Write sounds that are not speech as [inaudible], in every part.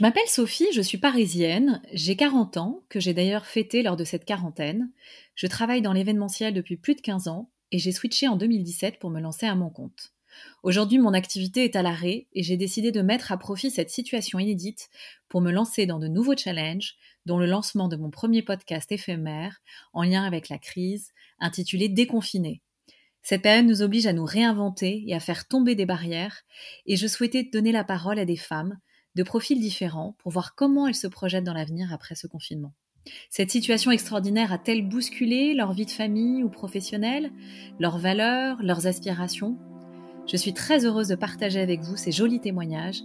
Je m'appelle Sophie, je suis parisienne, j'ai 40 ans, que j'ai d'ailleurs fêté lors de cette quarantaine. Je travaille dans l'événementiel depuis plus de 15 ans et j'ai switché en 2017 pour me lancer à mon compte. Aujourd'hui, mon activité est à l'arrêt et j'ai décidé de mettre à profit cette situation inédite pour me lancer dans de nouveaux challenges, dont le lancement de mon premier podcast éphémère en lien avec la crise, intitulé Déconfiné. Cette période nous oblige à nous réinventer et à faire tomber des barrières, et je souhaitais donner la parole à des femmes de profils différents pour voir comment elles se projettent dans l'avenir après ce confinement. Cette situation extraordinaire a-t-elle bousculé leur vie de famille ou professionnelle, leurs valeurs, leurs aspirations? Je suis très heureuse de partager avec vous ces jolis témoignages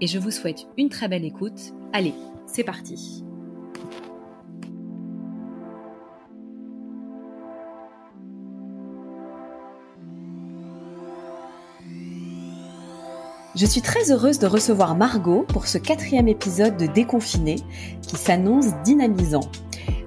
et je vous souhaite une très belle écoute. Allez, c'est parti Je suis très heureuse de recevoir Margot pour ce quatrième épisode de Déconfiné qui s'annonce dynamisant.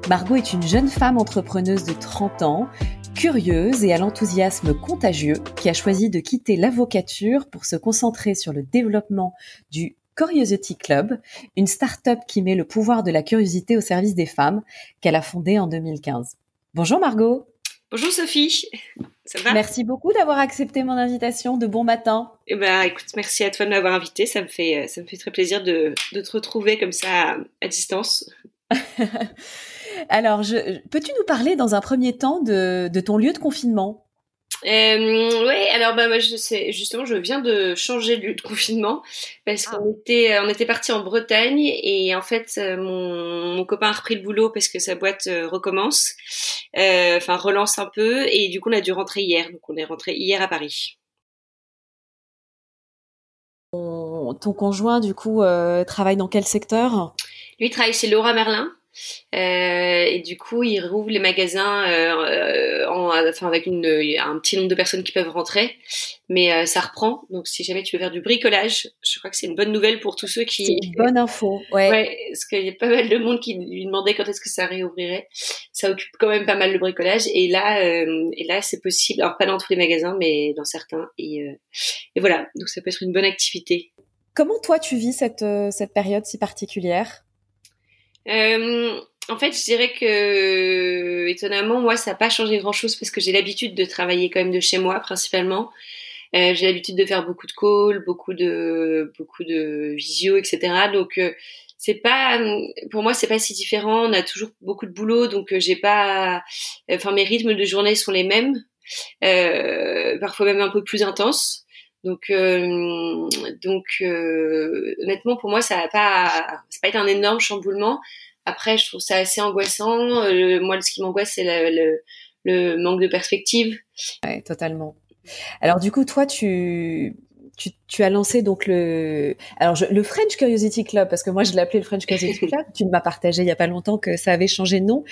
Margot est une jeune femme entrepreneuse de 30 ans, curieuse et à l'enthousiasme contagieux, qui a choisi de quitter l'avocature pour se concentrer sur le développement du Curiosity Club, une start-up qui met le pouvoir de la curiosité au service des femmes, qu'elle a fondée en 2015. Bonjour Margot. Bonjour Sophie. Ça va? Merci beaucoup d'avoir accepté mon invitation de bon matin. Eh ben, écoute, merci à toi de m'avoir invité. Ça me fait, ça me fait très plaisir de, de te retrouver comme ça à, distance. [laughs] Alors, peux-tu nous parler dans un premier temps de, de ton lieu de confinement? Euh, oui, alors bah, moi, je sais, justement, je viens de changer de lieu de confinement parce ah. qu'on était, euh, on était parti en Bretagne et en fait, euh, mon, mon, copain a repris le boulot parce que sa boîte euh, recommence, enfin relance un peu et du coup, on a dû rentrer hier. Donc, on est rentré hier à Paris. Ton conjoint, du coup, travaille dans quel secteur? Lui, il travaille chez Laura Merlin. Euh, et du coup, ils rouvrent les magasins euh, en, enfin, avec une, un petit nombre de personnes qui peuvent rentrer. Mais euh, ça reprend. Donc, si jamais tu veux faire du bricolage, je crois que c'est une bonne nouvelle pour tous ceux qui. C'est une bonne info. Ouais. ouais parce qu'il y a pas mal de monde qui lui demandait quand est-ce que ça réouvrirait. Ça occupe quand même pas mal le bricolage. Et là, et là, c'est possible. Alors, pas dans tous les magasins, mais dans certains. Et, et voilà. Donc, ça peut être une bonne activité. Comment toi, tu vis cette, cette période si particulière? Euh, en fait, je dirais que étonnamment, moi, ça n'a pas changé grand-chose parce que j'ai l'habitude de travailler quand même de chez moi principalement. Euh, j'ai l'habitude de faire beaucoup de calls, beaucoup de beaucoup de visio, etc. Donc euh, c'est pas, pour moi, c'est pas si différent. On a toujours beaucoup de boulot, donc euh, j'ai pas, enfin mes rythmes de journée sont les mêmes, euh, parfois même un peu plus intenses. Donc, euh, donc euh, honnêtement, pour moi, ça n'a pas, ça pas été un énorme chamboulement. Après, je trouve ça assez angoissant. Euh, moi, ce qui m'angoisse, c'est le, le, manque de perspective. Ouais, totalement. Alors, du coup, toi, tu, tu, tu, as lancé donc le, alors le French Curiosity Club parce que moi je l'appelais le French Curiosity [laughs] Club. tu m'as partagé il y a pas longtemps que ça avait changé de nom.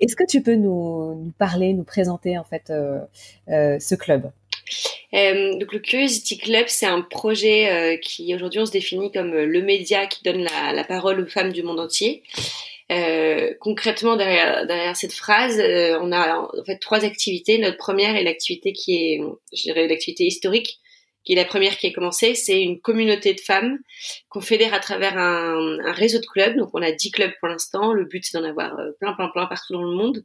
Est-ce que tu peux nous, nous, parler, nous présenter en fait ce club? Euh, donc le Curiosity Club, c'est un projet euh, qui aujourd'hui on se définit comme euh, le média qui donne la, la parole aux femmes du monde entier. Euh, concrètement, derrière, derrière cette phrase, on a en fait trois activités. Notre première est l'activité qui est, je dirais, l'activité historique, qui est la première qui est commencée, c'est une communauté de femmes qu'on fédère à travers un, réseau de clubs. Donc on a 10 clubs pour l'instant. Le but c'est d'en avoir euh, plein, plein, plein partout dans le monde.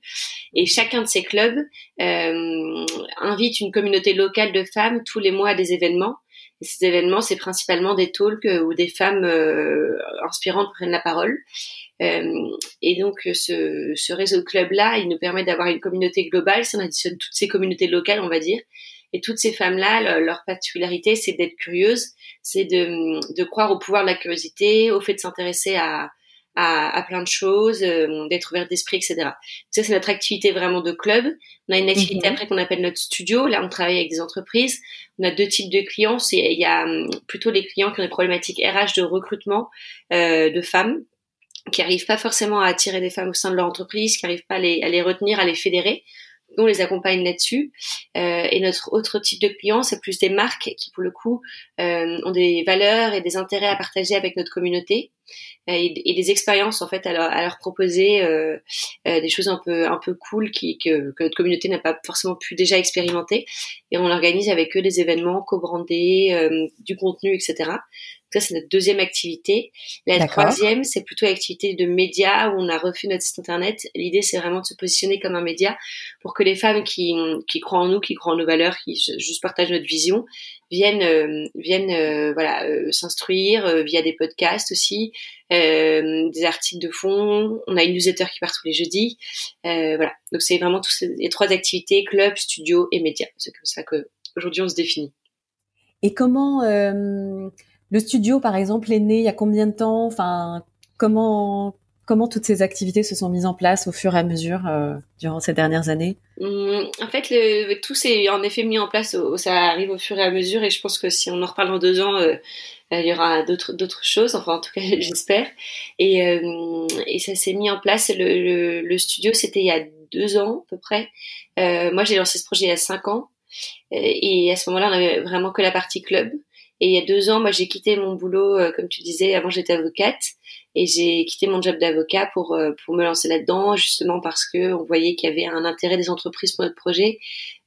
Et chacun de ces clubs euh, invite une communauté locale de femmes tous les mois à des événements. Et ces événements, c'est principalement des talks où des femmes euh, inspirantes prennent la parole. Euh, et donc ce, ce réseau de clubs-là, il nous permet d'avoir une communauté globale. Si on additionne toutes ces communautés locales, on va dire, et toutes ces femmes-là, leur particularité, c'est d'être curieuses, c'est de, de croire au pouvoir de la curiosité, au fait de s'intéresser à, à, à, plein de choses, euh, d'être ouverte d'esprit, etc. Ça, c'est notre activité vraiment de club. On a une activité mhm. après qu'on appelle notre studio. Là, on travaille avec des entreprises. On a deux types de clients. Il y a hum, plutôt les clients qui ont des problématiques RH de recrutement euh, de femmes qui arrivent pas forcément à attirer des femmes au sein de leur entreprise, qui arrivent pas à les, à les retenir, à les fédérer on les accompagne là-dessus. Euh, et notre autre type de clients, c'est plus des marques qui, pour le coup, euh, ont des valeurs et des intérêts à partager avec notre communauté euh, et, des expériences en fait à leur, proposer des choses un peu un peu cool qui, que, que notre communauté n'a pas forcément pu déjà expérimenter. Et on organise avec eux des événements co-brandés, du contenu, etc. ça, c'est notre deuxième activité. La troisième, c'est plutôt l'activité de média où on a refait notre site internet. L'idée, c'est vraiment de se positionner comme un média pour que les femmes qui, qui croient en nous, qui croient en nos valeurs, qui juste partagent notre vision, viennent euh, viennent euh, voilà euh, s'instruire via des podcasts aussi, des articles de fond. On a une newsletter qui part tous les jeudis. voilà. Donc c'est vraiment tous les trois activités club, studio et média. C'est comme ça que aujourd'hui on se définit. Et comment le studio, par exemple, est né il y a combien de temps? Enfin, comment comment toutes ces activités se sont mises en place au fur et à mesure euh, durant ces dernières années? Mmh, En fait, le, tout s'est en effet mis en place. ça arrive au fur et à mesure, et je pense que si on en reparle dans deux ans, euh, il y aura d'autres choses. Enfin, en tout cas, [laughs] j'espère. Et, euh, et ça s'est mis en place. Le, le, studio, c'était il y a deux ans à peu près. moi, j'ai lancé ce projet il y a cinq ans. Et à ce moment-là, on avait vraiment que la partie club. Et il y a deux ans, moi, j'ai quitté mon boulot, euh, comme tu disais, avant j'étais avocate, et j'ai quitté mon job d'avocat pour euh, pour me lancer là-dedans, justement parce que on voyait qu'il y avait un intérêt des entreprises pour notre projet,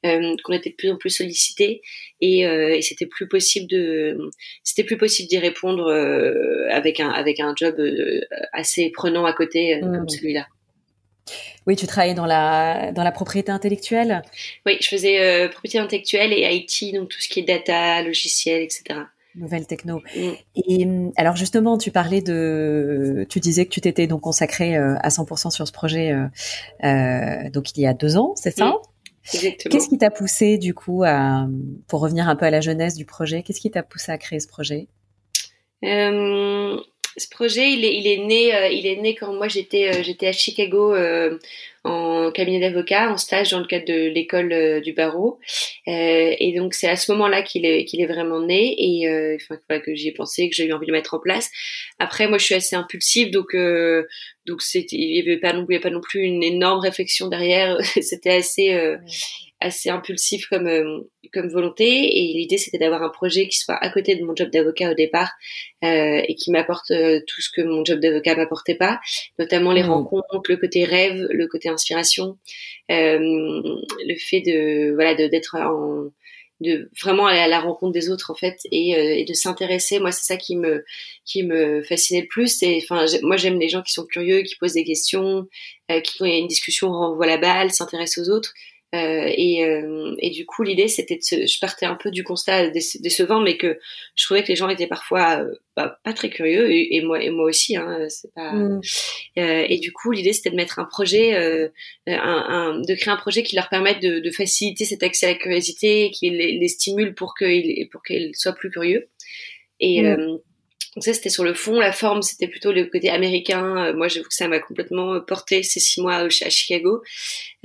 euh, qu'on était de plus en plus sollicité, et, et c'était plus possible de c'était plus possible d'y répondre avec un avec un job assez prenant à côté comme celui-là. Oui, tu travaillais dans la, dans la propriété intellectuelle Oui, je faisais euh, propriété intellectuelle et IT, donc tout ce qui est data, logiciel, etc. Nouvelle techno. Mm. Et mm, alors justement, tu parlais de, tu disais que tu t'étais donc consacré euh, à 100% sur ce projet, euh, donc il y a deux ans, c'est ça? Mm. Exactement. Qu'est-ce qui t'a poussé du coup à, pour revenir un peu à la jeunesse du projet, qu'est-ce qui t'a poussé à créer ce projet? Ce projet, il est, il est né, euh, il est né quand moi j'étais, euh, j'étais à Chicago euh, en cabinet d'avocat, en stage dans le cadre de l'école du barreau. et donc c'est à ce moment-là qu'il est, qu'il est vraiment né et enfin voilà, que j'y ai pensé, que j'ai eu envie de le mettre en place. Après, moi je suis assez impulsive, donc donc c'était, il y avait pas non, avait pas non plus une énorme réflexion derrière. [laughs] c'était assez assez impulsif comme euh, comme volonté et l'idée c'était d'avoir un projet qui soit à côté de mon job d'avocat au départ euh, et qui m'apporte euh, tout ce que mon job d'avocat m'apportait pas notamment les mmh. rencontres le côté rêve le côté inspiration euh, le fait de voilà de d'être en de vraiment aller à la rencontre des autres en fait et, et de s'intéresser. Moi c'est ça qui me qui me fascinait le plus c'est enfin moi j'aime les gens qui sont curieux qui posent des questions qui quand il y a une discussion renvoient la balle s'intéressent aux autres. euh, et, euh, et, du coup, l'idée, c'était de je partais un peu du constat décevant, mais que je trouvais que les gens étaient parfois euh, bah, pas très curieux, et, moi, et moi aussi. Hein, c'est pas. Mm. et du coup, l'idée, c'était de mettre un projet, un, un, de créer un projet qui leur permette de, de faciliter cet accès à la curiosité, qui les, les stimule pour qu'ils pour qu'ils soient plus curieux. Et mm. Donc ça, c'était sur le fond. La forme, c'était plutôt le côté américain. Euh, moi, j'avoue que ça m'a complètement euh, porté ces six mois à Chicago.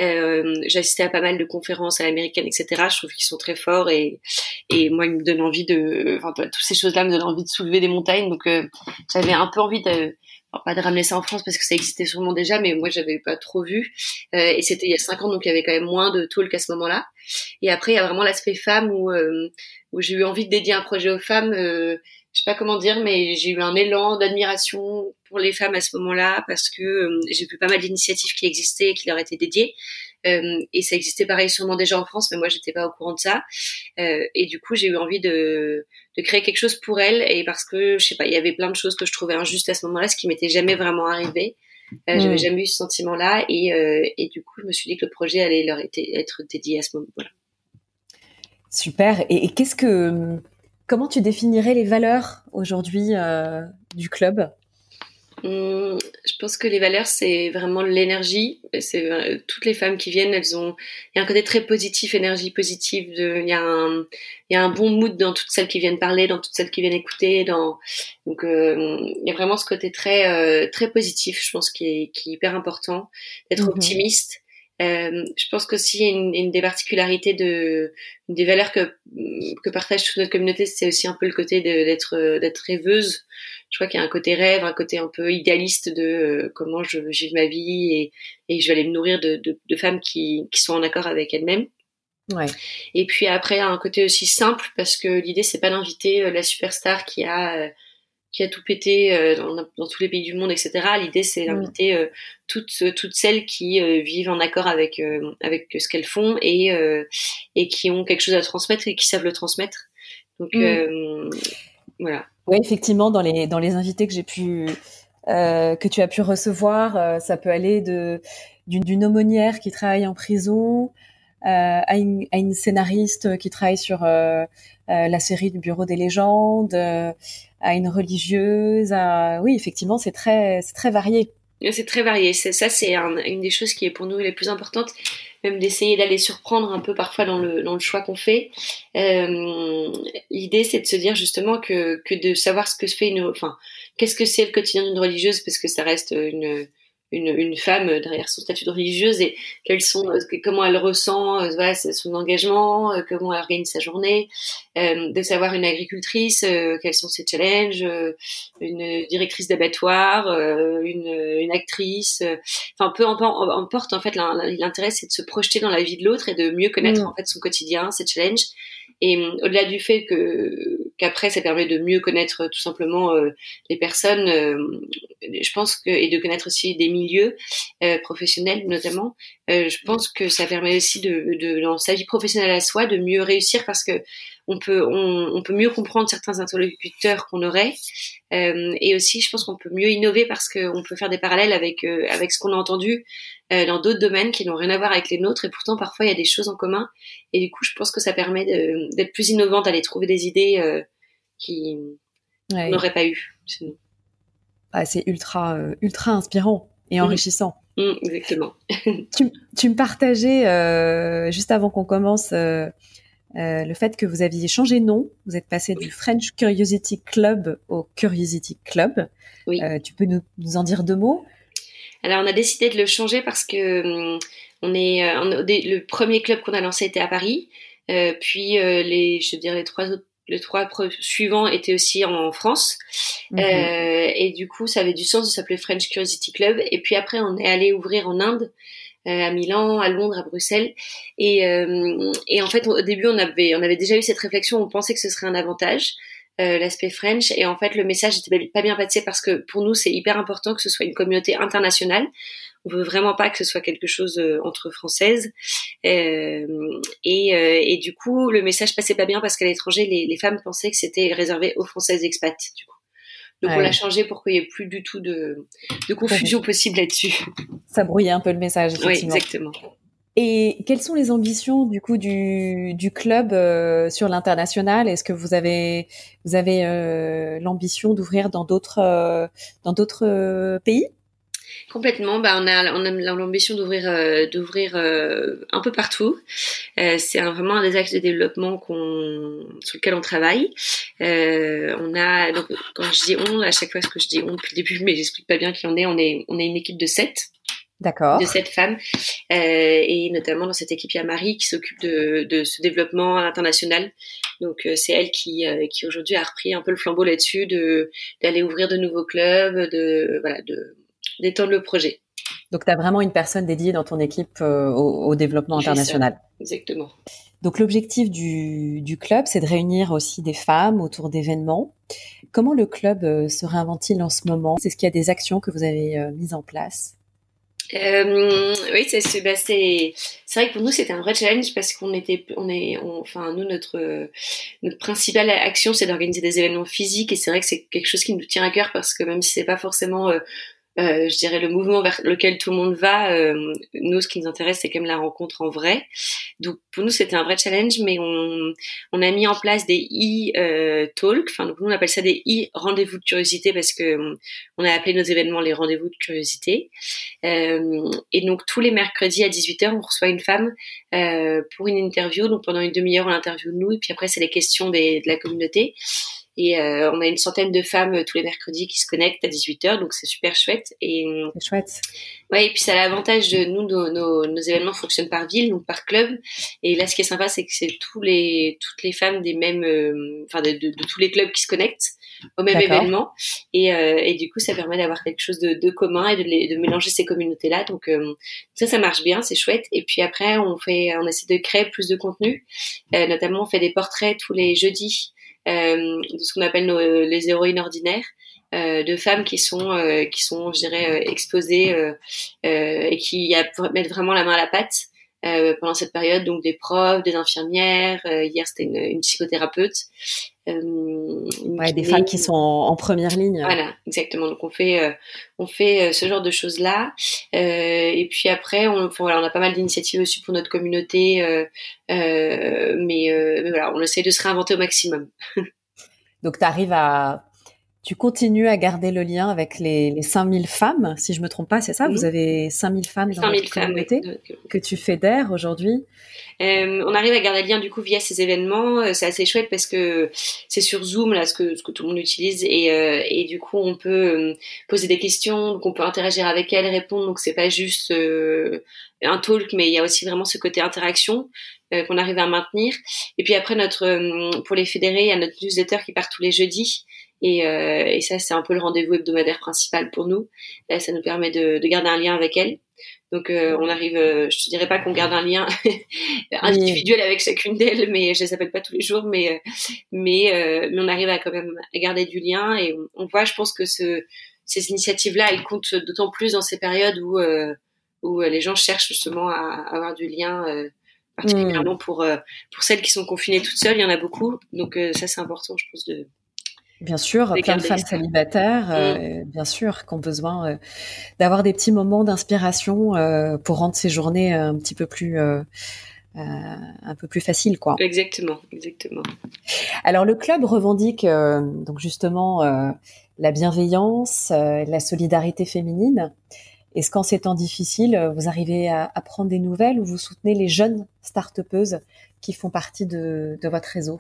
Euh, j'ai assisté à pas mal de conférences à l'américaine, etc. Je trouve qu'ils sont très forts et, et moi, ils me donnent envie de... Enfin, toutes ces choses-là me donnent envie de soulever des montagnes. Donc, euh, j'avais un peu envie de... pas de ramener ça en France parce que ça existait sûrement déjà, mais moi, j'avais pas trop vu. Euh, et c'était il y a cinq ans, donc il y avait quand même moins de talk à ce moment-là. Et après, il y a vraiment l'aspect femme où, où j'ai eu envie de dédier un projet aux femmes je sais pas comment dire, mais j'ai eu un élan d'admiration pour les femmes à ce moment-là parce que euh, j'ai vu pas mal d'initiatives qui existaient et qui leur étaient dédiées. Euh, et ça existait pareil sûrement déjà en France, mais moi j'étais pas au courant de ça. Euh, et du coup, j'ai eu envie de, de créer quelque chose pour elles et parce que je sais pas, il y avait plein de choses que je trouvais injustes à ce moment-là, ce qui m'était jamais vraiment arrivé. Euh, J'avais mm. jamais eu ce sentiment-là et, et du coup, je me suis dit que le projet allait leur être dédié à ce moment-là. Super. Et, et qu'est-ce que Comment tu définirais les valeurs aujourd'hui euh, du club? Hum, je pense que les valeurs, c'est vraiment l'énergie. C'est euh, toutes les femmes qui viennent, elles ont. Il y a un côté très positif, énergie positive. De... Il y a un, il y a un bon mood dans toutes celles qui viennent parler, dans toutes celles qui viennent écouter. Dans donc euh, il y a vraiment ce côté très très positif. Je pense qui est, qui est hyper important d'être mhm. optimiste. Euh, je pense qu'aussi une, une des particularités de une des valeurs que que partage toute notre communauté, c'est aussi un peu le côté d'être d'être rêveuse. Je crois qu'il y a un côté rêve, un côté un peu idéaliste de euh, comment je veux vivre ma vie et, et je vais aller me nourrir de, de, de femmes qui, qui sont en accord avec elles-mêmes. Ouais. Et puis après, un côté aussi simple parce que l'idée c'est pas d'inviter euh, la superstar qui a qui a tout pété euh, dans, dans, tous les pays du monde, etc. L'idée, c'est mm. d'inviter euh, toutes, toutes celles qui euh, vivent en accord avec, avec ce qu'elles font et, et qui ont quelque chose à transmettre et qui savent le transmettre. Donc, mm. voilà. Oui, effectivement, dans les dans les invités que j'ai pu euh, que tu as pu recevoir, euh, ça peut aller de d'une aumônière qui travaille en prison euh, à, une, à une scénariste qui travaille sur la série du Bureau des légendes, à une religieuse. À... Oui, effectivement, c'est très c'est très varié. C'est très varié. Ça, c'est une des choses qui est pour nous les plus importantes même d'essayer d'aller surprendre un peu parfois dans le, dans le choix qu'on fait. Euh, L'idée, c'est de se dire justement que, que de savoir ce que se fait une, enfin, qu'est-ce que c'est le quotidien d'une religieuse, parce que ça reste une, une, une, femme derrière son statut de religieuse et quels sont, euh, comment elle ressent euh, voilà, son engagement, euh, comment elle organise sa journée, de savoir une agricultrice, quels sont ses challenges, une directrice d'abattoir, une, une, actrice, enfin peu importe en fait l'intérêt c'est de se projeter dans la vie de l'autre et de mieux connaître mm. en fait son quotidien, ses challenges et au-delà du fait que qu'après ça permet de mieux connaître tout simplement les personnes, je pense que et de connaître aussi des milieux euh, professionnels notamment. Euh, je pense que ça permet aussi de, de, dans sa vie professionnelle à soi de mieux réussir parce que on peut on, on peut mieux comprendre certains interlocuteurs qu'on aurait euh, et aussi je pense qu'on peut mieux innover parce qu'on peut faire des parallèles avec euh, avec ce qu'on a entendu euh, dans d'autres domaines qui n'ont rien à voir avec les nôtres et pourtant parfois il y a des choses en commun et du coup je pense que ça permet d'être plus innovante d'aller trouver des idées qui n'auraient pas eu sinon. Ah, c'est ultra ultra inspirant et mm. enrichissant. Mm, exactement. [laughs] tu, tu, me partageais juste avant qu'on commence euh, euh, le fait que vous aviez changé de nom. Vous êtes passé du French Curiosity Club au Curiosity Club. Oui. Euh, tu peux nous, nous, en dire deux mots? Alors, on a décidé de le changer parce que hum, on est on, le premier club qu'on a lancé était à Paris. puis les, je dirais les trois autres les trois suivants étaient aussi en France. Mhm. Euh, et du coup, ça avait du sens de s'appeler French Curiosity Club. Et puis après, on est allé ouvrir en Inde, euh, à Milan, à Londres, à Bruxelles. Et, euh, et en fait, au début, on avait, on avait déjà eu cette réflexion. On pensait que ce serait un avantage. Euh, l'aspect French et en fait le message n'était pas bien passé parce que pour nous c'est hyper important que ce soit une communauté internationale on veut vraiment pas que ce soit quelque chose euh, entre françaises. Euh, et, euh, et, du coup, le message passait pas bien parce qu'à l'étranger, les, les, femmes pensaient que c'était réservé aux françaises expats. Du coup. Donc on l'a changé pour qu'il n'y ait plus du tout de, de confusion possible là-dessus. [laughs] Ça brouillait un peu le message. Oui, exactement. Et quelles sont les ambitions du coup du, du club euh, sur l'international? Est-ce que vous avez vous avez euh, l'ambition d'ouvrir dans d'autres euh, dans d'autres pays? Complètement. Bah, on a, on a l'ambition d'ouvrir, euh, d'ouvrir euh, un peu partout. Euh, c'est vraiment un des axes de développement qu'on, sur lequel on travaille. on a, donc, quand je dis on, à chaque fois ce que je dis on depuis le début, mais j'explique pas bien qui on est. On est, on est une équipe de sept. D'accord. De sept femmes. et notamment dans cette équipe, il y a Marie qui s'occupe de, de ce développement international. Donc c'est elle qui, qui aujourd'hui a repris un peu le flambeau là-dessus, de d'aller ouvrir de nouveaux clubs, de voilà, de d'étendre le projet. Donc, tu as vraiment une personne dédiée dans ton équipe euh, au, développement international. exactement. Donc, l'objectif du, du, club, c'est de réunir aussi des femmes autour d'événements. Comment le club euh, se réinvente-t-il en ce moment? Est-ce qu'il y a des actions que vous avez euh, mises en place? Euh, oui, c'est bah, c'est vrai que pour nous c'était un vrai challenge parce qu'on était on est enfin nous notre notre principale action c'est d'organiser des événements physiques et c'est vrai que c'est quelque chose qui nous tient à cœur parce que même si c'est pas forcément euh, je dirais le mouvement vers lequel tout le monde va. Euh, nous, ce qui nous intéresse, c'est quand même la rencontre en vrai. Donc pour nous, c'était un vrai challenge, mais on, on a mis en place des e-talk. Enfin, donc nous, on appelle ça des e-rendez-vous de curiosité parce que on a appelé nos événements les rendez-vous de curiosité. Euh, et donc tous les mercredis à 18h, on reçoit une femme euh, pour une interview. Donc pendant une demi-heure, on interview nous, et puis après, c'est les questions des, de la communauté. Et euh, on a une centaine de femmes euh, tous les mercredis qui se connectent à 18h, donc c'est super chouette. Et euh, c'est chouette. Ouais, et puis ça a l'avantage de nous, nos, nos, événements fonctionnent par ville, donc par club. Et là, ce qui est sympa, c'est que c'est tous les toutes les femmes des mêmes, enfin de, de, tous les clubs qui se connectent au même événement. Et, et du coup, ça permet d'avoir quelque chose de, de commun et de, de mélanger ces communautés-là. Donc ça, ça marche bien, c'est chouette. Et puis après, on fait, on essaie de créer plus de contenu. notamment, on fait des portraits tous les jeudis euh, de ce qu'on appelle nos, les héroïnes ordinaires. Euh, de femmes qui sont euh, qui sont je dirais exposées et qui mettent vraiment la main à la pâte pendant cette période donc des profs des infirmières hier c'était une, une, psychothérapeute ouais, des femmes qui sont en, première ligne. Voilà, exactement. Donc on fait on fait ce genre de choses là. et puis après, on, voilà, on a pas mal d'initiatives aussi pour notre communauté, mais, mais voilà, on essaie de se réinventer au maximum. [laughs] Donc tu arrives à tu continues à garder le lien avec les, les 5000 femmes, si je me trompe pas, c'est ça? Vous avez 5000 femmes dans votre communauté que tu fédères aujourd'hui euh, On arrive à garder le lien du coup via ces événements. Euh, c'est assez chouette parce que c'est sur Zoom là ce que, ce que tout le monde utilise et, euh, et du coup on peut euh, poser des questions, donc on peut interagir avec elles, répondre. Donc c'est pas juste euh, un talk, mais il y a aussi vraiment ce côté interaction qu'on arrive à maintenir. Et puis après notre pour les fédérés, il y a notre newsletter qui part tous les jeudis et, euh, et ça, c'est un peu le rendez-vous hebdomadaire principal pour nous. Là, ça nous permet de, de garder un lien avec elle. Donc, euh, on arrive, euh, je te dirais pas qu'on garde un lien [laughs] individuel avec chacune d'elles, mais je les appelle pas tous les jours, mais euh, mais mais on arrive à quand même à garder du lien et on, voit, je pense que ce, ces initiatives-là, elles comptent d'autant plus dans ces périodes où où les gens cherchent justement à, avoir du lien particulièrement mm. pour pour celles qui sont confinées toutes seules, il y en a beaucoup. Donc ça c'est important, je pense de Bien sûr, plein de femmes célibataires, mm. euh, bien sûr, qui ont besoin euh, d'avoir des petits moments d'inspiration euh, pour rendre ces journées un petit peu plus un peu plus faciles, quoi. Exactement, exactement. Alors le club revendique donc justement la bienveillance, la solidarité féminine. Est-ce qu'en ces temps difficiles, vous arrivez à, à, prendre des nouvelles ou vous soutenez les jeunes start qui font partie de, de votre réseau?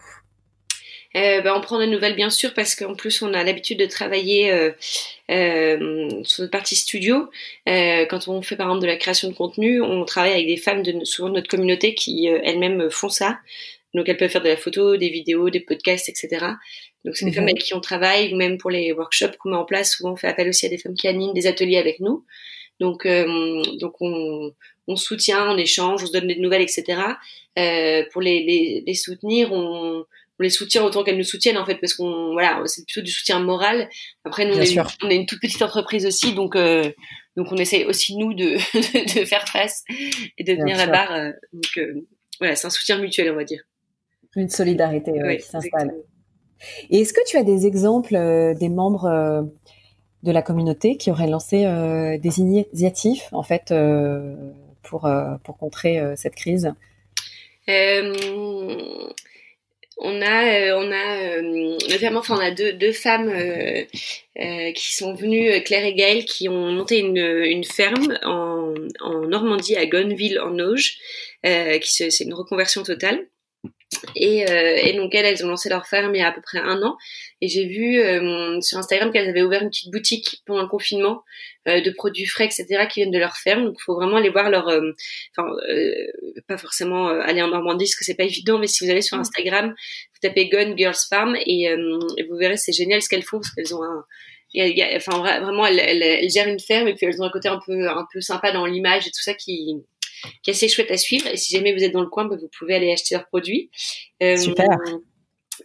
Euh, ben, on prend des nouvelles bien sûr parce qu'en plus on a l'habitude de travailler euh, euh, sur notre partie studio. Euh, quand on fait par exemple de la création de contenu, on travaille avec des femmes de souvent de notre communauté qui euh, elles-mêmes font ça. Donc elles peuvent faire de la photo, des vidéos, des podcasts, etc. Donc c'est des femmes mhm. avec qui on travaille, ou même pour les workshops qu'on met en place, souvent on fait appel aussi à des femmes qui animent des ateliers avec nous. Donc donc on, on soutient, on échange, on se donne des nouvelles, etc. pour les, les, les soutenir, on on les soutient autant qu'elles nous soutiennent en fait parce qu'on voilà c'est plutôt du soutien moral. Après nous on est, on est, une toute petite entreprise aussi donc euh, donc on essaie aussi nous de, [laughs] de faire face et de tenir la barre euh, donc euh, voilà c'est un soutien mutuel on va dire. Une solidarité qui s'installe. et est-ce que tu as des exemples des membres de la communauté qui auraient lancé des initiatives en fait pour pour contrer cette crise? On a, euh, on a euh, notamment, enfin, on a deux, deux femmes euh, qui sont venues, Claire et Gaëlle, qui ont monté une, une ferme en, en Normandie, à Gonneville, en Auge, qui c'est une reconversion totale. Et, euh, et, donc elles, elles ont lancé leur ferme il y a à peu près un an. Et j'ai vu euh, sur Instagram qu'elles avaient ouvert une petite boutique pendant le confinement euh, de produits frais, etc., qui viennent de leur ferme. Donc il faut vraiment aller voir leur, euh, enfin pas forcément aller en Normandie parce que c'est pas évident, mais si vous allez sur. Instagram, vous tapez Gun Girls Farm et, et vous verrez c'est génial ce qu'elles font parce qu'elles ont un y a, enfin vraiment elles, elles, elles, gèrent une ferme et puis elles ont un côté un peu un peu sympa dans l'image et tout ça qui qui est assez chouette à suivre? Et si jamais vous êtes dans le coin, bah, vous pouvez aller acheter leurs produits. Euh, Super.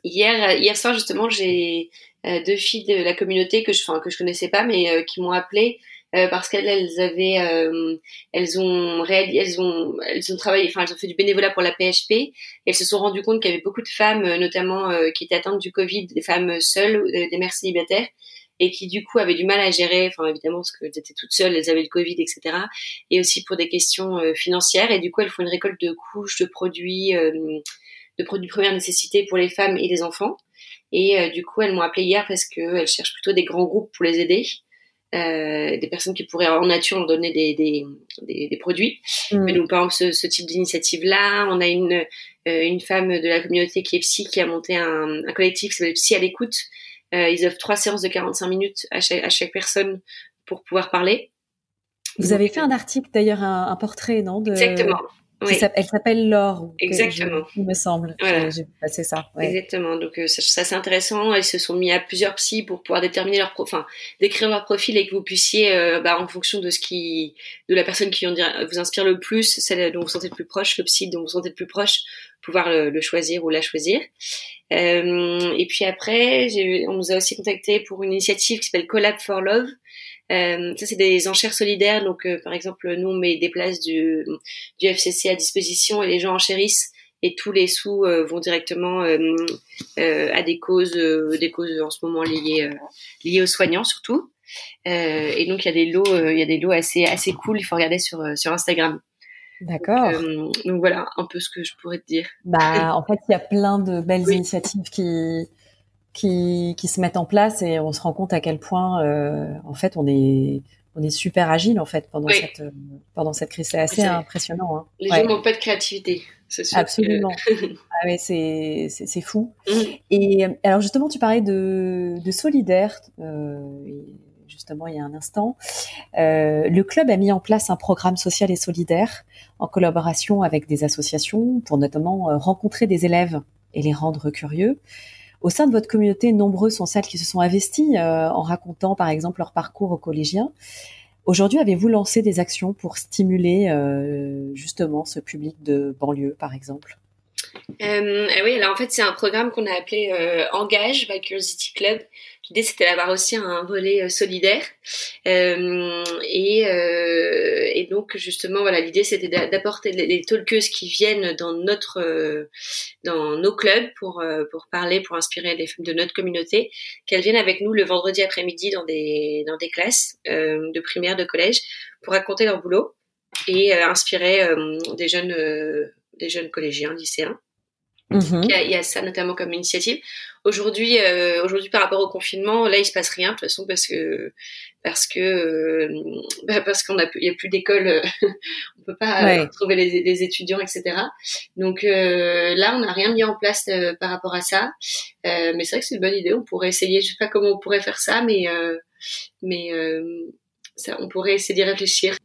Hier, hier soir justement, j'ai euh, deux filles de la communauté que je, enfin, que je connaissais pas, mais euh, qui m'ont appelé parce qu'elles elles avaient, elles ont réalisé, elles ont, elles ont travaillé, enfin elles ont fait du bénévolat pour la PHP. Et elles se sont rendues compte qu'il y avait beaucoup de femmes, notamment qui étaient atteintes du Covid, des femmes seules, des mères célibataires, et qui du coup avaient du mal à gérer, enfin évidemment parce qu'elles étaient toutes seules, elles avaient le Covid, etc. Et aussi pour des questions euh, financières. Et du coup, elles font une récolte de couches, de produits, euh, de produits de première nécessité pour les femmes et les enfants. Et euh, du coup, elles m'ont appelé hier parce qu'elles cherchent plutôt des grands groupes pour les aider. Euh, des personnes qui pourraient en nature leur donner des, des, des, des produits. Mmh. Donc, par exemple, ce, ce type d'initiative-là, on a une, une femme de la communauté qui est psy, qui a monté un, un collectif qui s'appelle Psy à l'écoute, ils offrent trois séances de 45 minutes à chaque, à chaque personne pour pouvoir parler. Vous avez fait un article d'ailleurs, un, un, portrait, non de... Exactement. Oui. Elle s'appelle Laure. Exactement. il me semble. Voilà. J'ai passé ça. Ouais. Exactement. Donc euh, ça, ça c'est intéressant. Elles se sont mis à plusieurs psys pour pouvoir déterminer leur, pro... enfin, décrire leur profil et que vous puissiez, euh, bah, en fonction de ce qui, de la personne qui vous inspire le plus, celle dont vous sentez le plus proche, le psy dont vous sentez le plus proche, pouvoir le, le choisir ou la choisir. Euh, et puis après, on nous a aussi contacté pour une initiative qui s'appelle Collab for Love. Euh, ça, c'est des enchères solidaires. Donc, euh, par exemple, nous, on met des places du, du FCC à disposition et les gens enchérissent et tous les sous vont directement à des causes, des causes en ce moment liées liées aux soignants surtout. et donc il y a des lots, il y a des lots assez assez cool. Il faut regarder sur sur Instagram. D'accord. Donc, voilà un peu ce que je pourrais te dire. Bah en fait il y a plein de belles initiatives qui qui, qui se mettent en place et on se rend compte à quel point euh, en fait on est on est super agile en fait pendant cette euh, pendant cette crise. C'est assez impressionnant hein. les gens n'ont pas de créativité absolument. [laughs] Ah ouais c'est c'est fou. Mmh. et alors justement tu parlais de de solidaire euh, justement il y a un instant. Euh, le club a mis en place un programme social et solidaire en collaboration avec des associations pour notamment euh, rencontrer des élèves et les rendre curieux au sein de votre communauté, nombreux sont celles qui se sont investies euh, en racontant, par exemple, leur parcours aux collégiens. Aujourd'hui, avez-vous lancé des actions pour stimuler euh, justement ce public de banlieue, par exemple? Euh, Oui, alors en fait, c'est un programme qu'on a appelé Engage by Curiosity Club, L'idée, c'était d'avoir aussi un volet euh, solidaire. Euh, et, euh, et, donc, justement, voilà, l'idée, c'était d'apporter les, talkeuses qui viennent dans notre, euh, dans nos clubs pour euh, pour parler, pour inspirer les femmes de notre communauté, qu'elles viennent avec nous le vendredi après-midi dans des dans des classes de primaire, de collège, pour raconter leur boulot et inspirer des jeunes des jeunes collégiens, lycéens. Mhm. Il, y a, il, y a, ça notamment comme initiative. Aujourd'hui, euh, aujourd'hui par rapport au confinement, là il se passe rien de toute façon parce que parce que euh, bah, parce qu'on a il y a plus d'école, euh, [laughs] on peut pas trouver les, les, étudiants, etc. Donc là on n'a rien mis en place par rapport à ça. mais c'est vrai que c'est une bonne idée. On pourrait essayer. Je sais pas comment on pourrait faire ça, mais mais ça, on pourrait essayer d'y réfléchir.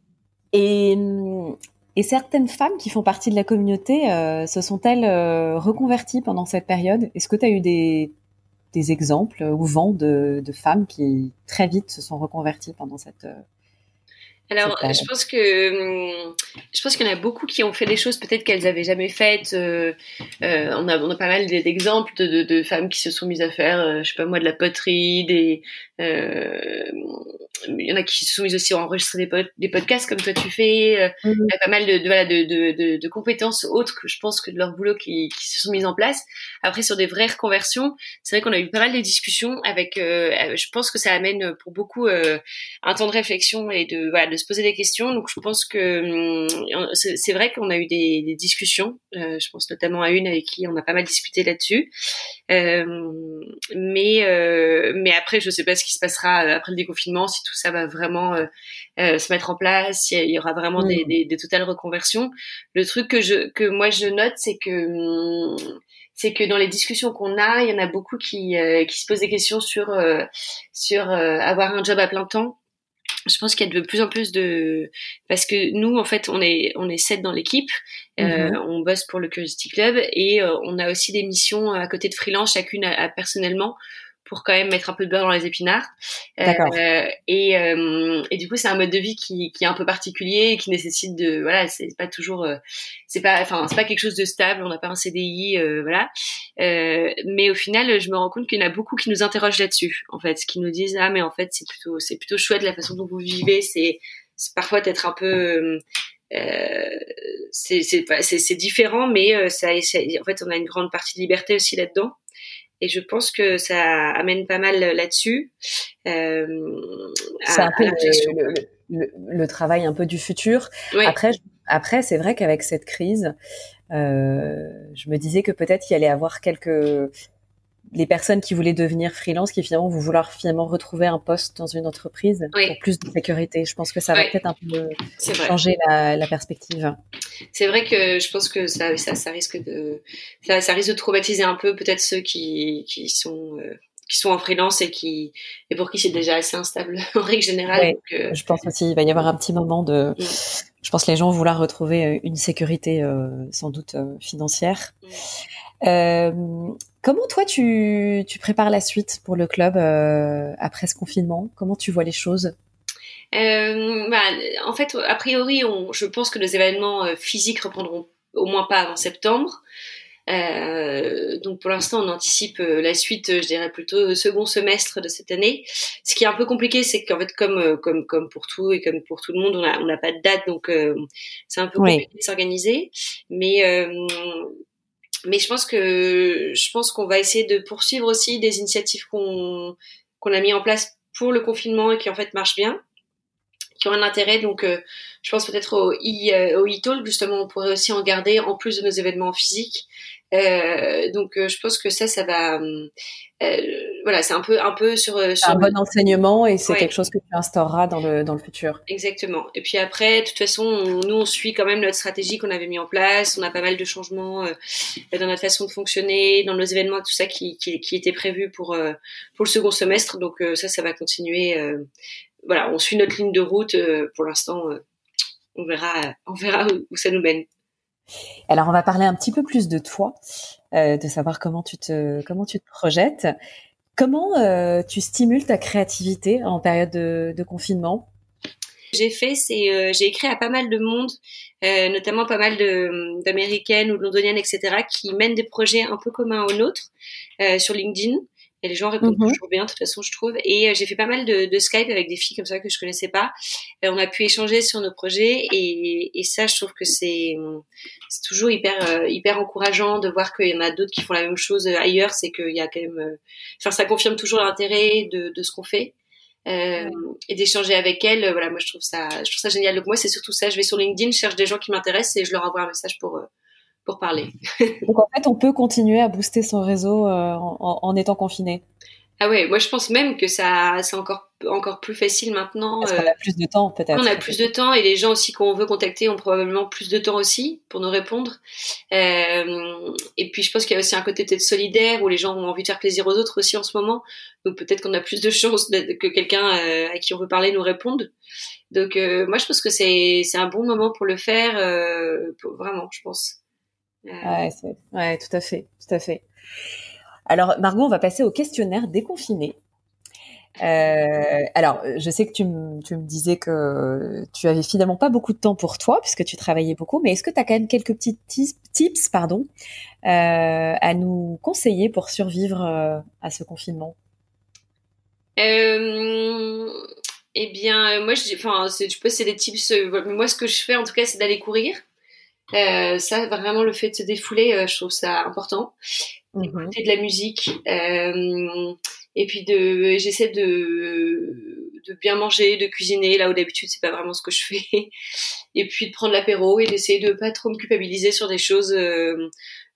Et et certaines femmes qui font partie de la communauté euh, se sont-elles euh, reconverties pendant cette période? Est-ce que tu as eu des, des exemples ou vents de, de, femmes qui très vite se sont reconverties pendant cette, euh, alors, je pense que hum, je pense qu'il y en a beaucoup qui ont fait des choses peut-être qu'elles avaient jamais faites. Euh, euh, on, a, on a pas mal d'exemples de, de, de, femmes qui se sont mises à faire, euh, je sais pas moi, de la poterie, des. Euh, il y en a qui se sont mises aussi à enregistrer des, des podcasts comme toi tu fais. Euh, mmh. Il y a pas mal de, de voilà de, de, compétences autres que je pense que de leur boulot qui, qui se sont mises en place. Après, sur des vraies reconversions, c'est vrai qu'on a eu pas mal de discussions avec. je pense que ça amène pour beaucoup un temps de réflexion et de voilà de se poser des questions. Donc je pense que hum, c'est vrai qu'on a eu des, des discussions. Euh, je pense notamment à une avec qui on a pas mal discuté là-dessus. Euh, mais euh, mais après je sais pas ce qui se passera euh, après le déconfinement si tout ça va vraiment euh, se mettre en place, s'il y aura vraiment des, mm. des, des, totales reconversions. Le truc que je que moi je note c'est que hum, c'est que dans les discussions qu'on a, il y en a beaucoup qui, qui se posent des questions sur sur avoir un job à plein temps je pense qu'il y a de plus en plus de parce que nous en fait on est on est sept dans l'équipe euh, mhm. on bosse pour le Curiosity Club et euh, on a aussi des missions à côté de freelance chacune à, personnellement pour quand même mettre un peu de beurre dans les épinards. Euh, et, euh, et du coup, c'est un mode de vie qui, qui est un peu particulier, et qui nécessite de, voilà, c'est pas toujours, euh, c'est pas, enfin, c'est pas quelque chose de stable. On n'a pas un CDI, euh, voilà. Euh, mais au final, je me rends compte qu'il y en a beaucoup qui nous interrogent là-dessus, en fait, qui nous disent ah mais en fait c'est plutôt, c'est plutôt chouette la façon dont vous vivez. C'est, parfois d'être un peu euh, c'est c'est différent, mais ça, en fait, on a une grande partie de liberté aussi là-dedans. Et je pense que ça amène pas mal là-dessus. Euh, c'est un peu le, travail un peu du futur. Après, après, c'est vrai qu'avec cette crise, euh, je me disais que peut-être il y allait avoir quelques les personnes qui voulaient devenir freelance, qui finalement vont vouloir finalement retrouver un poste dans une entreprise pour plus de sécurité. Je pense que ça va peut-être un peu changer la, la, perspective. C'est vrai que je pense que ça, ça, ça risque de, ça, ça, risque de traumatiser un peu peut-être ceux qui, qui sont euh, qui sont en freelance et qui et pour qui c'est déjà assez instable [laughs] en règle générale. Euh, je pense aussi il va y avoir un petit moment de. Mm. Je pense que les gens vont vouloir retrouver euh, une sécurité sans doute financière. Mm. Comment toi tu, tu prépares la suite pour le club euh, après ce confinement? Comment tu vois les choses? Euh, bah, En fait, a priori, on, je pense que les événements euh, physiques reprendront au moins pas avant septembre. Euh, donc pour l'instant, on anticipe euh, la suite, je dirais plutôt au second semestre de cette année. Ce qui est un peu compliqué, c'est qu'en fait, comme comme comme pour tout et comme pour tout le monde, on a on n'a pas de date, donc c'est un peu compliqué de s'organiser. Mais mais je pense que je pense qu'on va essayer de poursuivre aussi des initiatives qu'on qu'on a mis en place pour le confinement et qui en fait marchent bien qui ont un intérêt. Donc, euh, je pense peut-être au e, euh, au e-talk, justement, on pourrait aussi en garder en plus de nos événements physiques. Euh, donc, euh, je pense que ça, ça va. Voilà, c'est un peu, un peu sur. sur un bon enseignement et c'est quelque chose que tu instaureras dans le dans le futur. Exactement. Et puis après, de toute façon, nous, on suit quand même notre stratégie qu'on avait mis en place. On a pas mal de changements dans notre façon de fonctionner, dans nos événements, tout ça qui qui, qui était prévu pour pour le second semestre. Donc ça, ça va continuer voilà, on suit notre ligne de route. Euh, pour l'instant, euh, on verra, on verra où, ça nous mène. Alors, on va parler un petit peu plus de toi, euh, de savoir comment tu te comment tu te projettes. Comment tu stimules ta créativité en période de, confinement? J'ai fait, c'est j'ai écrit à pas mal de monde, notamment pas mal de d'américaines ou de londoniennes, etc., qui mènent des projets un peu communs aux nôtres sur LinkedIn. Et les gens répondent mhm. toujours bien, de toute façon, je trouve. Et euh, j'ai fait pas mal de, de, Skype avec des filles comme ça que je connaissais pas. Et on a pu échanger sur nos projets. Et, et ça, je trouve que c'est c'est toujours hyper euh, hyper encourageant de voir qu'il y en a d'autres qui font la même chose euh, ailleurs. C'est qu'il y a quand même, enfin, ça confirme toujours l'intérêt de, de ce qu'on fait. Euh, et d'échanger avec elles voilà moi je trouve ça je trouve ça génial donc moi c'est surtout ça je vais sur LinkedIn je cherche des gens qui m'intéressent et je leur envoie un message pour pour parler. [laughs] Donc en fait, on peut continuer à booster son réseau euh, en, étant confiné. Ah ouais, moi je pense même que ça c'est encore encore plus facile maintenant. Parce qu'on a euh, plus de temps peut-être. On a plus de temps et les gens aussi qu'on veut contacter ont probablement plus de temps aussi pour nous répondre. Euh, et puis je pense qu'il y a aussi un côté peut-être solidaire où les gens ont envie de faire plaisir aux autres aussi en ce moment. Donc peut-être qu'on a plus de chances que quelqu'un à qui on veut parler nous réponde. Donc moi je pense que c'est c'est un bon moment pour le faire, vraiment je pense. Ouais, ouais, tout à fait, tout à fait. Alors, Margot, on va passer au questionnaire déconfiné. Euh, alors, je sais que tu, tu, me disais que tu avais finalement pas beaucoup de temps pour toi puisque tu travaillais beaucoup, mais est-ce que tu as quand même quelques petits tips, pardon, euh, à nous conseiller pour survivre euh, à ce confinement? Euh, Eh bien, moi, je, enfin, je peux, c'est des tips. Euh, moi, ce que je fais, en tout cas, c'est d'aller courir. Euh, ça, vraiment, le fait de se défouler, euh, je trouve ça important. Mhm. Écouter de la musique. Euh, et puis de, j'essaie de, de bien manger, de cuisiner là où d'habitude c'est pas vraiment ce que je fais. [laughs] Et puis de prendre l'apéro et d'essayer de pas trop me culpabiliser sur des choses. Euh,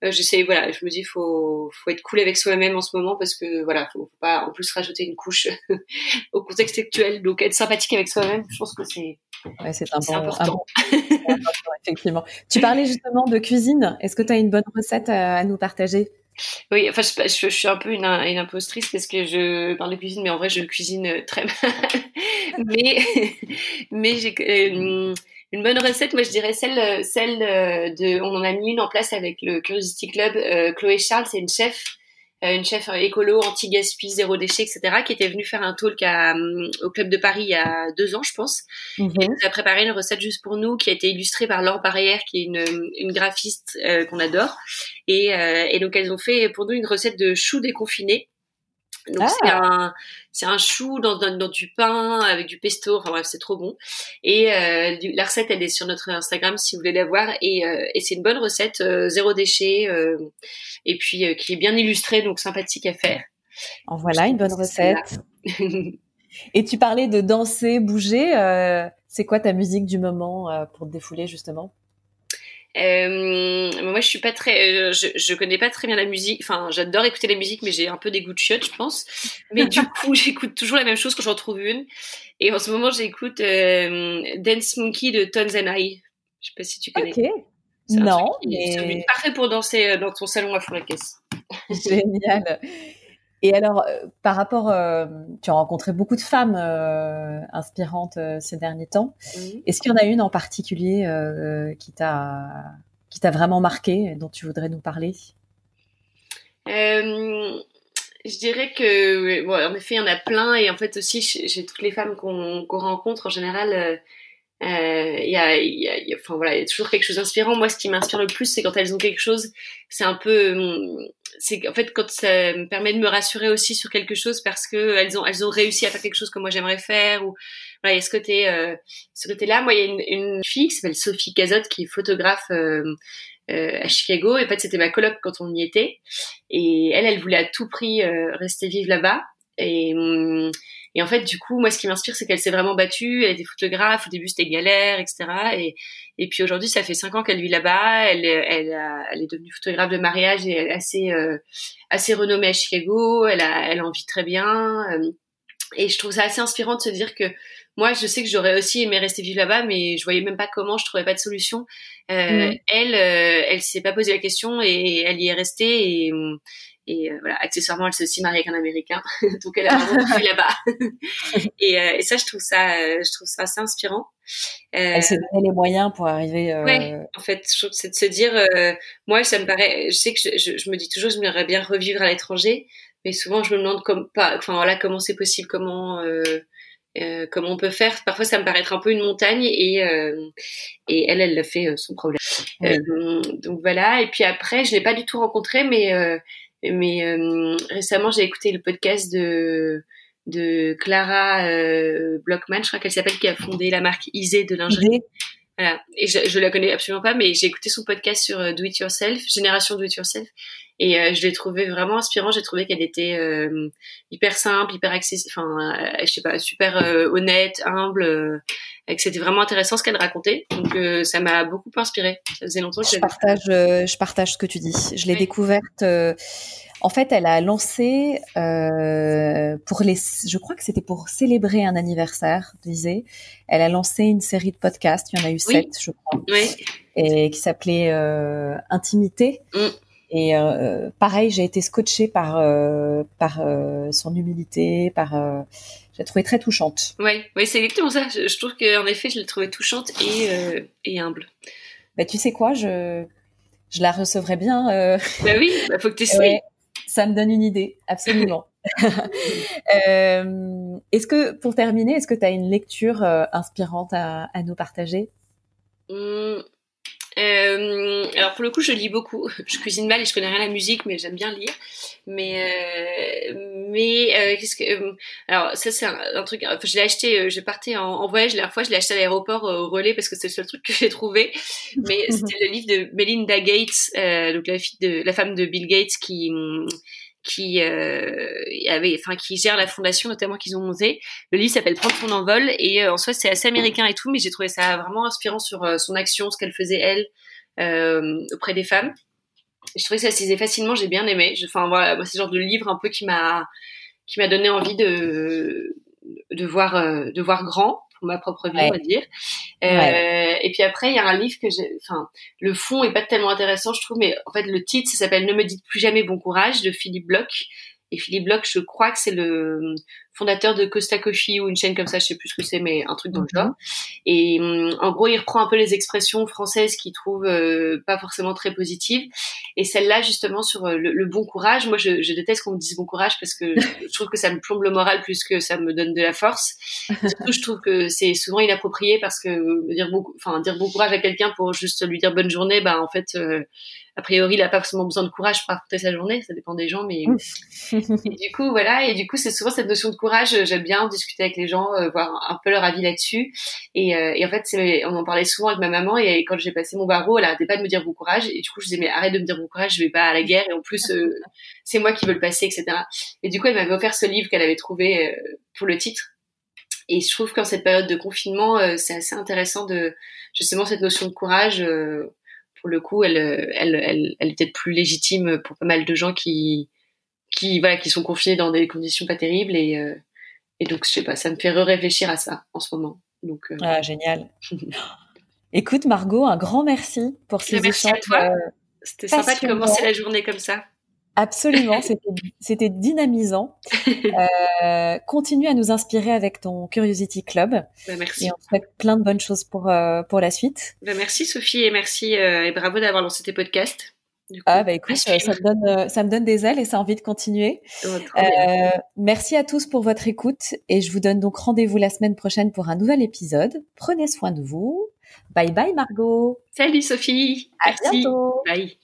euh j'essaie, voilà, je me dis faut, faut être cool avec soi-même en ce moment parce que voilà, faut, faut pas en plus rajouter une couche [laughs] au contexte actuel. Donc être sympathique avec soi-même, je pense que c'est Ouais, c'est important. effectivement. Tu parlais justement de cuisine. Est-ce que tu as une bonne recette à, nous partager? Oui, enfin, je, suis un peu une, impostrice parce que je parle de cuisine, mais en vrai, je cuisine très mal. [laughs] mais, [laughs] mais j'ai euh, une bonne recette. Moi, je dirais celle, celle de. On en a mis une en place avec le Curiosity Club. Euh, Chloé Charles, c'est une chef euh, une chef écolo, anti-gaspi, zéro déchet, etc., qui était venue faire un talk à, euh, au Club de Paris il y a deux ans, je pense. Mhm. Elle a préparé une recette juste pour nous qui a été illustrée par Laure Barrière, qui est une, une graphiste euh, qu'on adore. Et, et donc, elles ont fait pour nous une recette de choux déconfinés donc c'est ah. un c'est un chou dans, dans, du pain avec du pesto. Enfin bref, c'est trop bon. Et euh, la recette, elle est sur notre Instagram si vous voulez la voir. Et, euh, et c'est une bonne recette, euh, zéro déchet, et puis qui est bien illustrée, donc sympathique à faire. En voilà une bonne recette. et tu parlais de danser, bouger. c'est quoi ta musique du moment pour te défouler justement? Euh, moi, je suis pas très, euh, je, je connais pas très bien la musique. Enfin, j'adore écouter la musique, mais j'ai un peu des goûts de chiottes, je pense. Mais du [laughs] coup, j'écoute toujours la même chose quand j'en trouve une. Et en ce moment, j'écoute euh, Dance Monkey de Tones and I. Je sais pas si tu connais. Ok. Non, mais c'est parfait pour danser dans ton salon à fond la caisse. [laughs] Génial. Et alors, euh, par rapport, euh, tu as rencontré beaucoup de femmes euh, inspirantes ces derniers temps. Est-ce qu'il y en a une en particulier qui t'a qui t'a vraiment marqué, dont tu voudrais nous parler? Je dirais que, bon, en effet, il y en a plein, et en fait aussi, chez, toutes les femmes qu'on rencontre, en général, il y, a, y, a, enfin voilà, il y a toujours quelque chose d'inspirant. Moi, ce qui m'inspire le plus, c'est quand elles ont quelque chose. C'est un peu, c'est en fait quand ça me permet de me rassurer aussi sur quelque chose parce que elles ont elles ont réussi à faire quelque chose que moi j'aimerais faire ou voilà il y a ce côté euh, ce côté là moi il y a une, une fille qui s'appelle Sophie Cazotte qui est photographe euh, à Chicago. Et en fait, c'était ma coloc quand on y était. Et elle, elle voulait à tout prix rester vivre là-bas. Et, hum, et en fait, du coup, moi, ce qui m'inspire, c'est qu'elle s'est vraiment battue. Elle était photographe. Au début, c'était galère, etc. Et, et puis aujourd'hui, ça fait cinq ans qu'elle vit là-bas. Elle, elle, elle est devenue photographe de mariage et elle est assez, euh, assez renommée à Chicago. Elle, a, elle en vit très bien. Euh, et je trouve ça assez inspirant de se dire que moi, je sais que j'aurais aussi aimé rester vivre là-bas, mais je voyais même pas comment, je trouvais pas de solution. Euh, Elle, euh, elle s'est pas posé la question et elle y est restée. Et, et euh, voilà, accessoirement, elle s'est aussi mariée avec un Américain, [laughs] donc elle a vraiment [laughs] là-bas. [laughs] et, euh, et, ça, je trouve ça, euh, je trouve ça assez inspirant. elle s'est donné les moyens pour arriver. Ouais, en fait, c'est de se dire, moi, ça me paraît, je sais que je, je, me dis toujours, je j'aimerais bien revivre à l'étranger, mais souvent, je me demande comme pas, enfin voilà, comment c'est possible, comment. Euh, comment on peut faire. Parfois, ça me paraît être un peu une montagne et, euh, et elle, elle l'a fait son problème. donc voilà. Et puis après, je l'ai pas du tout rencontré, mais mais euh, récemment, j'ai écouté le podcast de de Clara euh, Blockman, je crois qu'elle s'appelle, qui a fondé la marque Isée de lingerie. Voilà. Et je, je la connais absolument pas, mais j'ai écouté son podcast sur euh, Do It Yourself, Génération Do It Yourself, et euh, je l'ai trouvé vraiment inspirant. J'ai trouvé qu'elle était euh, hyper simple, hyper accessible, enfin, je sais pas, super honnête, humble, et que c'était vraiment intéressant ce qu'elle racontait. Donc ça m'a beaucoup inspiré. Ça faisait longtemps que je partage, je partage ce que tu dis. Je l'ai découverte en fait, elle a lancé euh, pour les, je crois que c'était pour célébrer un anniversaire, disait. Elle a lancé une série de podcasts. Il y en a eu sept, je crois, oui. et qui s'appelait euh, Intimité. Mm. Et euh, pareil, j'ai été scotchée par euh, par euh, son humilité, par euh, j'ai trouvé très touchante. Oui, oui, c'est exactement ça. Je, je trouve qu'en effet, je l'ai trouvée touchante et et humble. Bah, tu sais quoi, je je la recevrais bien. Bah oui, bah faut que tu essayes. Ça me donne une idée, absolument. [laughs] euh, est-ce que, pour terminer, est-ce que tu as une lecture euh, inspirante à, à, nous partager? Mmh. Euh, alors pour le coup, je lis beaucoup. [laughs] Je cuisine mal et je connais rien à la musique, mais j'aime bien lire. Mais euh, mais euh, qu'est-ce que euh, alors ça c'est un, truc. Enfin, je l'ai acheté. Euh, je partais en, en, voyage la dernière fois. Je l'ai acheté à l'aéroport au relais parce que c'est le seul truc que j'ai trouvé. Mais [laughs] c'était le livre de Melinda Gates, donc la fille de la femme de Bill Gates qui qui euh, avait, enfin qui gère la fondation notamment qu'ils ont monté. Le livre s'appelle Prendre son envol et euh, en soi c'est assez américain et tout, mais j'ai trouvé ça vraiment inspirant sur euh, son action, ce qu'elle faisait elle euh, auprès des femmes. je trouvais que ça se facilement, j'ai bien aimé. Enfin voilà, c'est le genre de livre un peu qui m'a qui m'a donné envie de de voir de voir grand pour ma propre vie, on va dire. Euh, Et puis après, il y a un livre que j'ai, enfin, le fond est pas tellement intéressant, je trouve, mais en fait, le titre, ça s'appelle Ne me dites plus jamais bon courage de Philippe Bloch. Et Philippe Bloch, je crois que c'est le fondateur de Costa Coffee ou une chaîne comme ça, je sais plus ce que c'est, mais un truc dans le mhm. genre. Et hum, en gros, il reprend un peu les expressions françaises qu'il trouve euh, pas forcément très positives. Et celle-là, justement, sur euh, le, bon courage, moi, je, je déteste qu'on me dise bon courage parce que [laughs] je trouve que ça me plombe le moral plus que ça me donne de la force. Surtout, je trouve que c'est souvent inapproprié parce que dire bon, enfin, dire bon courage à quelqu'un pour juste lui dire bonne journée, bah en fait, euh, a priori, il a pas forcément besoin de courage pour affronter sa journée, ça dépend des gens, mais et du coup, voilà, et du coup, c'est souvent cette notion de courage. J'aime bien discuter avec les gens, euh, voir un peu leur avis là-dessus. Et, euh, en fait, on en parlait souvent avec ma maman, et quand j'ai passé mon barreau, elle arrêtait pas de me dire bon courage, et du coup, je disais mais arrête de me dire bon courage, je vais pas à la guerre, et en plus, euh, c'est moi qui veux le passer, etc. Et du coup, elle m'avait offert ce livre qu'elle avait trouvé pour le titre. Et je trouve qu'en cette période de confinement, c'est assez intéressant de justement cette notion de courage pour le coup, elle, elle, elle est peut-être plus légitime pour pas mal de gens qui, qui, voilà, qui sont confinés dans des conditions pas terribles et, euh, et donc je sais pas, ça me fait réfléchir à ça en ce moment. Donc euh, ah génial. [laughs] Écoute Margot, un grand merci pour ces merci échanges. À toi. Euh, C'était sympa de commencer la journée comme ça. Absolument, [laughs] c'était dynamisant. Continue à nous inspirer avec ton Curiosity Club. Bah, merci. Et on souhaite plein de bonnes choses pour, pour la suite. Bah, merci Sophie et merci et bravo d'avoir lancé tes podcasts. Ah bah écoute, ça me, donne, ça me donne des ailes et ça a envie de continuer. Oh, merci à tous pour votre écoute et je vous donne donc rendez-vous la semaine prochaine pour un nouvel épisode. Prenez soin de vous. Bye bye Margot. Salut Sophie. À bientôt. Bye.